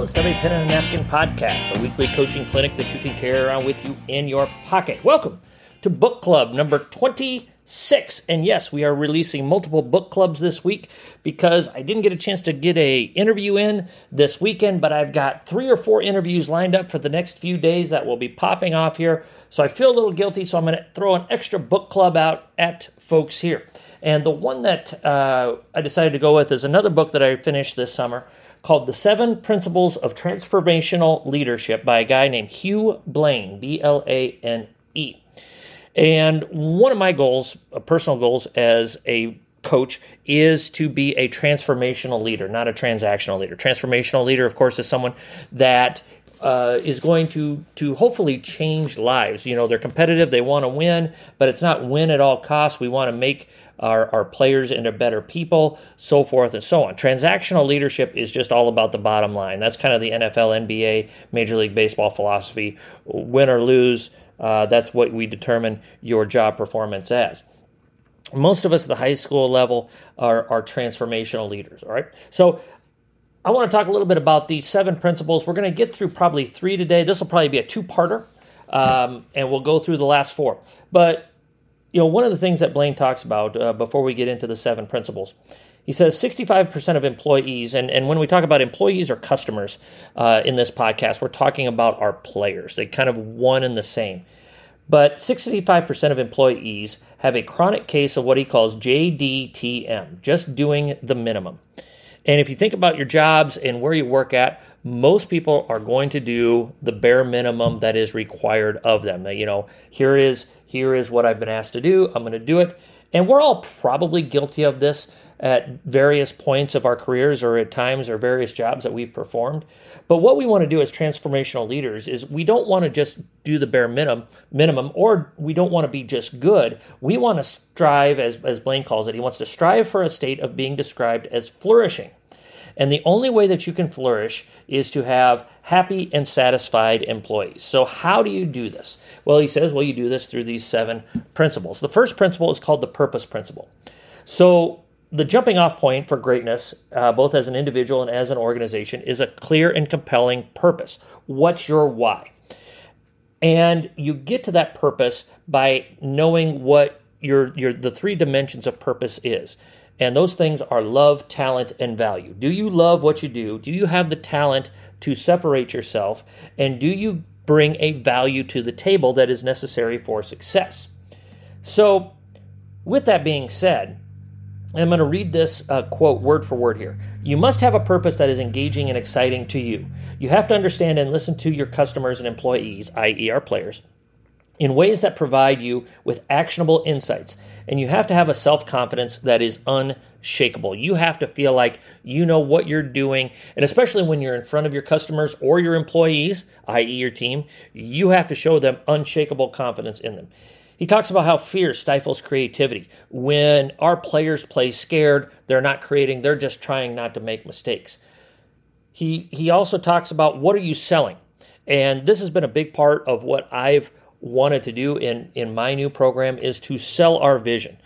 host of a Pen and a Napkin podcast, a weekly coaching clinic that you can carry around with you in your pocket. Welcome to Book Club number 26. And yes, we are releasing multiple book clubs this week because I didn't get a chance to get a interview in this weekend, but I've got three or four interviews lined up for the next few days that will be popping off here. So I feel a little guilty, so I'm going to throw an extra book club out at folks here. And the one that uh, I decided to go with is another book that I finished this summer called The Seven Principles of Transformational Leadership by a guy named Hugh Blane, B L A N E. And one of my goals, uh, personal goals as a coach, is to be a transformational leader, not a transactional leader. Transformational leader, of course, is someone that uh, is going to to hopefully change lives. You know, they're competitive, they want to win, but it's not win at all costs. We want to make our, our players into better people, so forth and so on. Transactional leadership is just all about the bottom line. That's kind of the NFL, NBA, Major League Baseball philosophy. Win or lose, uh, that's what we determine your job performance as. Most of us at the high school level are, are transformational leaders, all right? So I want to talk a little bit about these seven principles. We're going to get through probably three today. This will probably be a two parter, um, and we'll go through the last four. But you know, one of the things that Blane talks about uh, before we get into the seven principles, he says 65% of employees, and, and when we talk about employees or customers uh, in this podcast, we're talking about our players. They kind of one and the same. But 65% of employees have a chronic case of what he calls JDTM, just doing the minimum. And if you think about your jobs and where you work at, most people are going to do the bare minimum that is required of them. You know, here is here is what I've been asked to do. I'm going to do it. And we're all probably guilty of this at various points of our careers or at times or various jobs that we've performed. But what we want to do as transformational leaders is we don't want to just do the bare minimum minimum or we don't want to be just good. We want to strive as as Blane calls it. He wants to strive for a state of being described as flourishing. And the only way that you can flourish is to have happy and satisfied employees. So, how do you do this? Well, he says, well, you do this through these seven principles. The first principle is called the purpose principle. So, the jumping off point for greatness, uh, both as an individual and as an organization, is a clear and compelling purpose. What's your why? And you get to that purpose by knowing what your, your the three dimensions of purpose is. And those things are love, talent, and value. Do you love what you do? Do you have the talent to separate yourself? And do you bring a value to the table that is necessary for success? So, with that being said, I'm going to read this uh, quote word for word here. You must have a purpose that is engaging and exciting to you. You have to understand and listen to your customers and employees, i.e., our players, in ways that provide you with actionable insights. And you have to have a self confidence that is unshakable. You have to feel like you know what you're doing. And especially when you're in front of your customers or your employees, i.e., your team, you have to show them unshakable confidence in them. He talks about how fear stifles creativity. When our players play scared, they're not creating, they're just trying not to make mistakes. He, he also talks about what are you selling? And this has been a big part of what I've wanted to do in, in my new program is to sell our vision.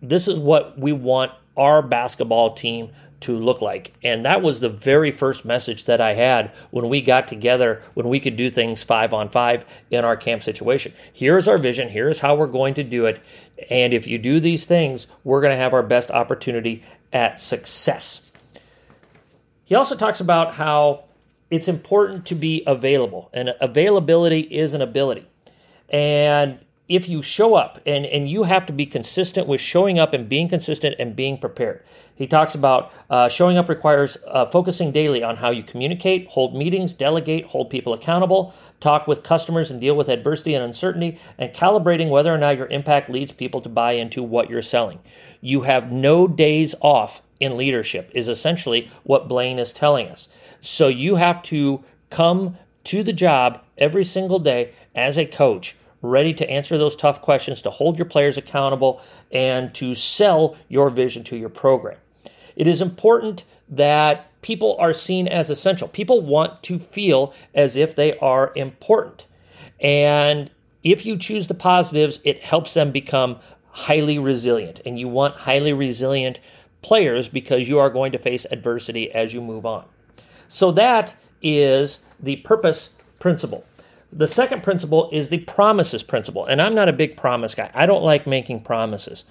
This is what we want our basketball team to look like. And that was the very first message that I had when we got together, when we could do things five on five in our camp situation. Here's our vision, here's how we're going to do it. And if you do these things, we're going to have our best opportunity at success. He also talks about how it's important to be available, and availability is an ability. And if you show up and, and you have to be consistent with showing up and being consistent and being prepared. He talks about uh, showing up requires uh, focusing daily on how you communicate, hold meetings, delegate, hold people accountable, talk with customers and deal with adversity and uncertainty, and calibrating whether or not your impact leads people to buy into what you're selling. You have no days off in leadership, is essentially what Blane is telling us. So you have to come to the job every single day as a coach ready to answer those tough questions, to hold your players accountable, and to sell your vision to your program. It is important that people are seen as essential. People want to feel as if they are important. And if you choose the positives, it helps them become highly resilient. And you want highly resilient players because you are going to face adversity as you move on. So that is the purpose principle. The second principle is the promises principle. And I'm not a big promise guy. I don't like making promises.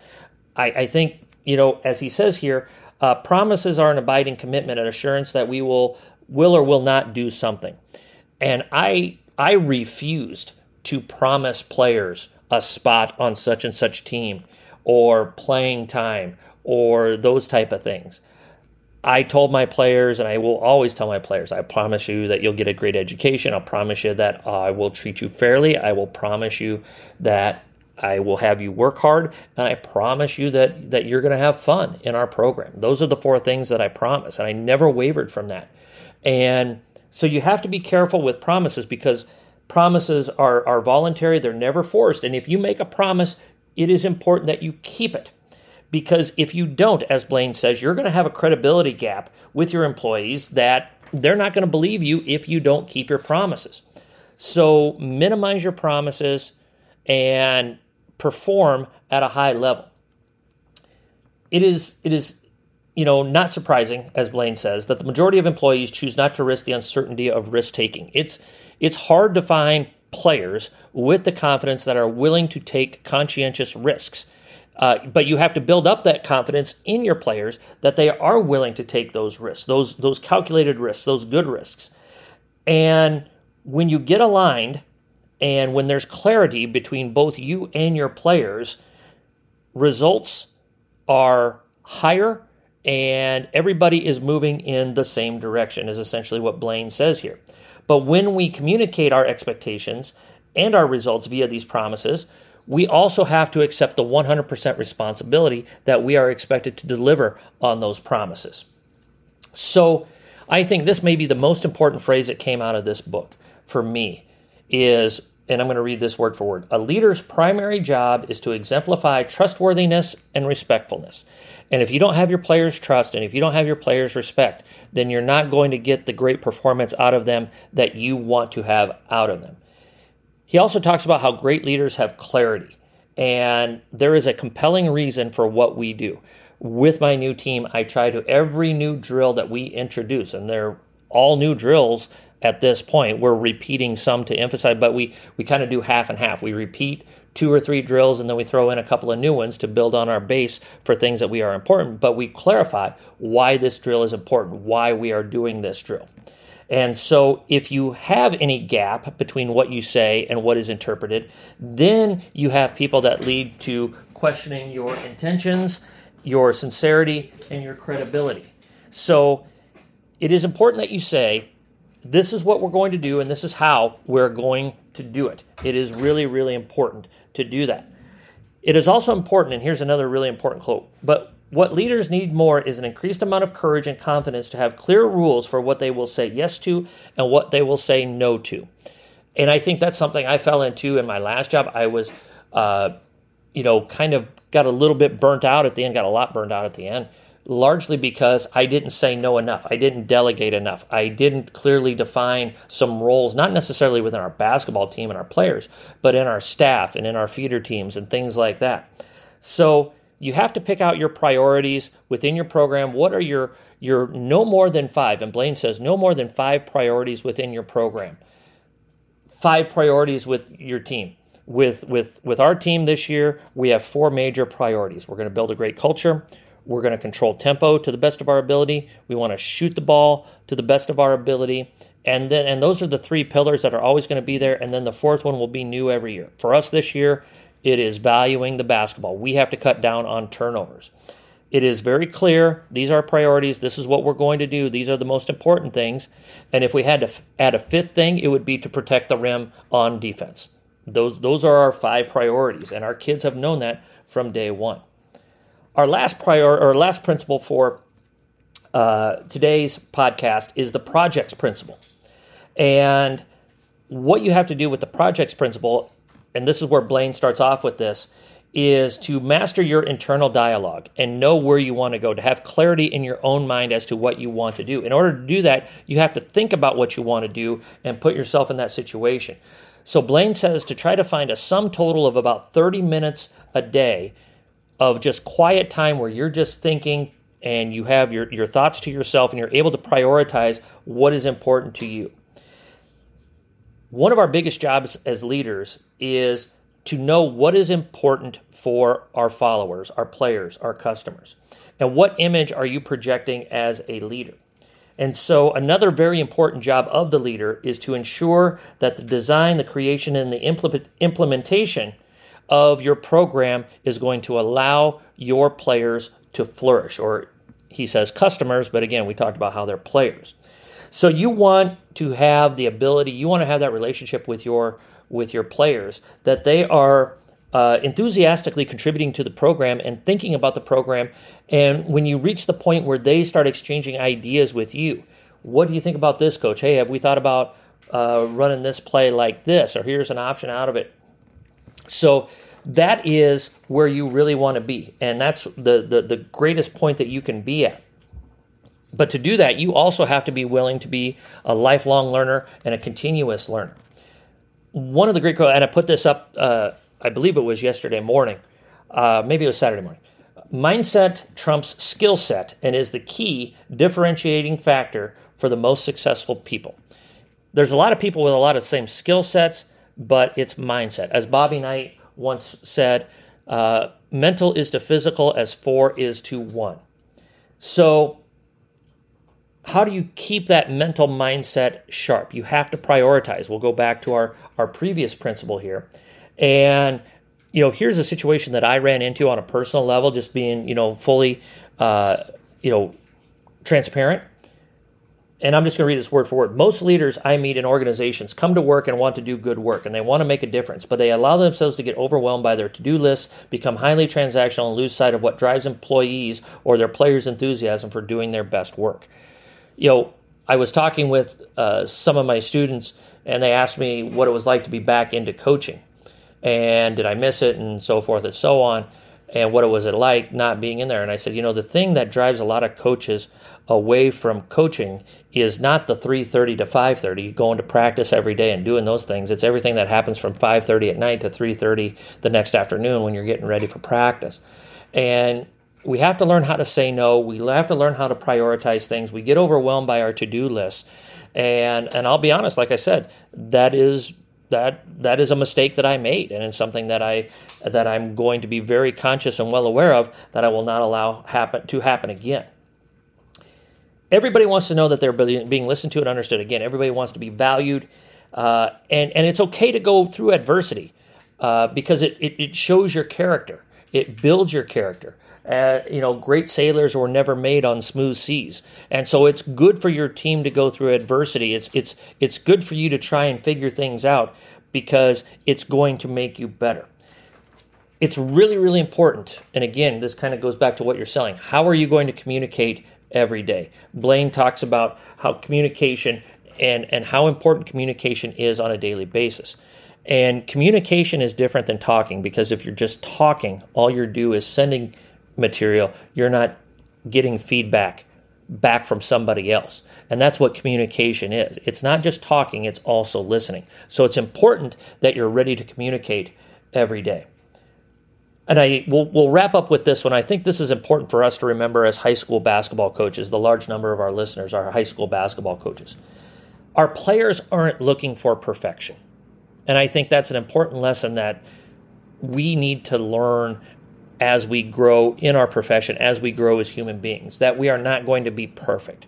I, I think, you know, as he says here, uh, promises are an abiding commitment, an assurance that we will will or will not do something. And I I refused to promise players a spot on such and such team or playing time or those type of things. I told my players, and I will always tell my players, I promise you that you'll get a great education. I'll promise you that I will treat you fairly. I will promise you that I will have you work hard, and I promise you that that you're going to have fun in our program. Those are the four things that I promise, and I never wavered from that. And so you have to be careful with promises because promises are are voluntary; they're never forced. And if you make a promise, it is important that you keep it. Because if you don't, as Blane says, you're going to have a credibility gap with your employees that they're not going to believe you if you don't keep your promises. So minimize your promises and perform at a high level. It is it is you know not surprising as Blane says that the majority of employees choose not to risk the uncertainty of risk taking. It's it's hard to find players with the confidence that are willing to take conscientious risks uh, but you have to build up that confidence in your players that they are willing to take those risks, those those calculated risks, those good risks. And when you get aligned, and when there's clarity between both you and your players, results are higher, and everybody is moving in the same direction. Is essentially what Blane says here. But when we communicate our expectations and our results via these promises, we also have to accept the 100% responsibility that we are expected to deliver on those promises. So, I think this may be the most important phrase that came out of this book for me is and I'm going to read this word for word. A leader's primary job is to exemplify trustworthiness and respectfulness. And if you don't have your players' trust and if you don't have your players' respect, then you're not going to get the great performance out of them that you want to have out of them. He also talks about how great leaders have clarity, and there is a compelling reason for what we do. With my new team, I try to every new drill that we introduce, and they're all new drills at this point. We're repeating some to emphasize, but we, we kind of do half and half. We repeat two or three drills and then we throw in a couple of new ones to build on our base for things that we are important, but we clarify why this drill is important, why we are doing this drill. And so, if you have any gap between what you say and what is interpreted, then you have people that lead to questioning your intentions, your sincerity, and your credibility. So, it is important that you say, This is what we're going to do, and this is how we're going to do it. It is really, really important to do that. It is also important, and here's another really important quote, but what leaders need more is an increased amount of courage and confidence to have clear rules for what they will say yes to and what they will say no to. And I think that's something I fell into in my last job. I was, uh, you know, kind of got a little bit burnt out at the end, got a lot burnt out at the end, largely because I didn't say no enough. I didn't delegate enough. I didn't clearly define some roles, not necessarily within our basketball team and our players, but in our staff and in our feeder teams and things like that. So, you have to pick out your priorities within your program. What are your your no more than five? And Blane says no more than five priorities within your program. Five priorities with your team. With with with our team this year, we have four major priorities. We're going to build a great culture. We're going to control tempo to the best of our ability. We want to shoot the ball to the best of our ability. And then and those are the three pillars that are always going to be there. And then the fourth one will be new every year. For us this year, it is valuing the basketball. We have to cut down on turnovers. It is very clear. These are priorities. This is what we're going to do. These are the most important things. And if we had to add a fifth thing, it would be to protect the rim on defense. Those, those are our five priorities, and our kids have known that from day one. Our last prior or last principle for uh, today's podcast is the projects principle. And what you have to do with the projects principle and this is where Blane starts off with this, is to master your internal dialogue and know where you want to go, to have clarity in your own mind as to what you want to do. In order to do that, you have to think about what you want to do and put yourself in that situation. So Blane says to try to find a sum total of about 30 minutes a day of just quiet time where you're just thinking and you have your, your thoughts to yourself and you're able to prioritize what is important to you. One of our biggest jobs as leaders is to know what is important for our followers, our players, our customers. And what image are you projecting as a leader? And so, another very important job of the leader is to ensure that the design, the creation, and the implement- implementation of your program is going to allow your players to flourish, or he says customers, but again, we talked about how they're players. So you want to have the ability, you want to have that relationship with your with your players that they are uh, enthusiastically contributing to the program and thinking about the program. And when you reach the point where they start exchanging ideas with you, what do you think about this, coach? Hey, have we thought about uh, running this play like this? Or here's an option out of it. So that is where you really want to be. And that's the, the, the greatest point that you can be at. But to do that, you also have to be willing to be a lifelong learner and a continuous learner. One of the great, quotes, and I put this up, uh, I believe it was yesterday morning, uh, maybe it was Saturday morning. Mindset trumps skill set and is the key differentiating factor for the most successful people. There's a lot of people with a lot of same skill sets, but it's mindset. As Bobby Knight once said, uh, mental is to physical as four is to one. So, how do you keep that mental mindset sharp? You have to prioritize. We'll go back to our, our previous principle here. And, you know, here's a situation that I ran into on a personal level, just being, you know, fully, uh, you know, transparent and I'm just going to read this word for word. Most leaders I meet in organizations come to work and want to do good work, and they want to make a difference, but they allow themselves to get overwhelmed by their to do lists, become highly transactional, and lose sight of what drives employees or their players' enthusiasm for doing their best work. You know, I was talking with uh, some of my students, and they asked me what it was like to be back into coaching, and did I miss it, and so forth and so on and what it was it like not being in there? And i said you know the thing that drives a lot of coaches away from coaching is not the 3.30 to 5.30 going to practice every day and doing those things. It's everything that happens from 5.30 at night to 3.30 the next afternoon when you're getting ready for practice. And we have to learn how to say no we have to learn how to prioritize things we get overwhelmed by our to-do lists and and i'll be honest like i said that is that that is a mistake that I made, and it's something that I that I'm going to be very conscious and well aware of that I will not allow happen to happen again. Everybody wants to know that they're being listened to and understood. Again, everybody wants to be valued, uh, and and it's okay to go through adversity uh, because it, it it shows your character. It builds your character. Uh, you know, great sailors were never made on smooth seas, and so it's good for your team to go through adversity. It's it's it's good for you to try and figure things out because it's going to make you better. It's really really important. And again, this kind of goes back to what you're selling. How are you going to communicate every day? Blane talks about how communication and and how important communication is on a daily basis. And communication is different than talking because if you're just talking, all you're doing is sending material, you're not getting feedback back from somebody else. And that's what communication is. It's not just talking, it's also listening. So it's important that you're ready to communicate every day. And I will we'll wrap up with this one. I think this is important for us to remember as high school basketball coaches. The large number of our listeners are high school basketball coaches. Our players aren't looking for perfection. And I think that's an important lesson that we need to learn as we grow in our profession, as we grow as human beings, that we are not going to be perfect.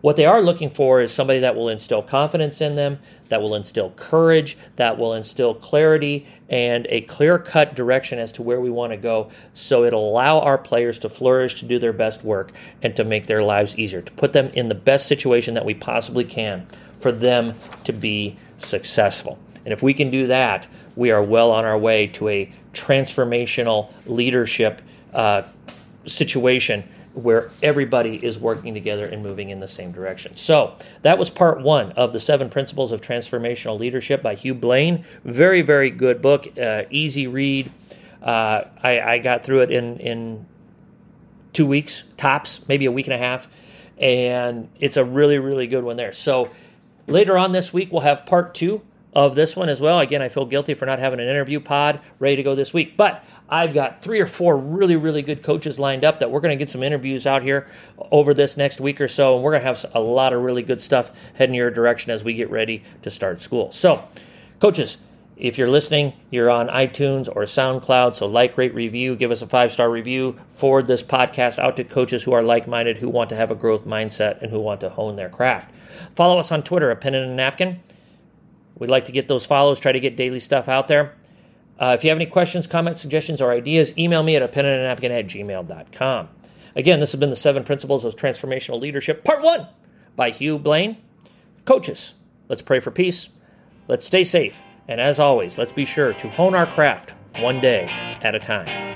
What they are looking for is somebody that will instill confidence in them, that will instill courage, that will instill clarity and a clear cut direction as to where we want to go. So it'll allow our players to flourish, to do their best work, and to make their lives easier, to put them in the best situation that we possibly can for them to be successful. And if we can do that, we are well on our way to a transformational leadership uh, situation where everybody is working together and moving in the same direction. So that was part one of the seven principles of transformational leadership by Hugh Blane. Very, very good book, uh, easy read. Uh, I, I, got through it in in two weeks tops, maybe a week and a half, and it's a really, really good one there. So later on this week we'll have part two of this one as well. Again, I feel guilty for not having an interview pod ready to go this week, but I've got three or four really, really good coaches lined up that we're going to get some interviews out here over this next week or so, and we're going to have a lot of really good stuff heading your direction as we get ready to start school. So, coaches, if you're listening, you're on iTunes or SoundCloud, so like, rate, review, give us a five star review. Forward this podcast out to coaches who are like minded, who want to have a growth mindset, and who want to hone their craft. Follow us on Twitter at Pen and a Napkin. We'd like to get those follows, try to get daily stuff out there. Uh, if you have any questions, comments, suggestions, or ideas, email me at a pen and a napkin at gmail.com. Again, this has been the Seven Principles of Transformational Leadership, Part 1 by Hugh Blane. Coaches, let's pray for peace. Let's stay safe. And as always, let's be sure to hone our craft one day at a time.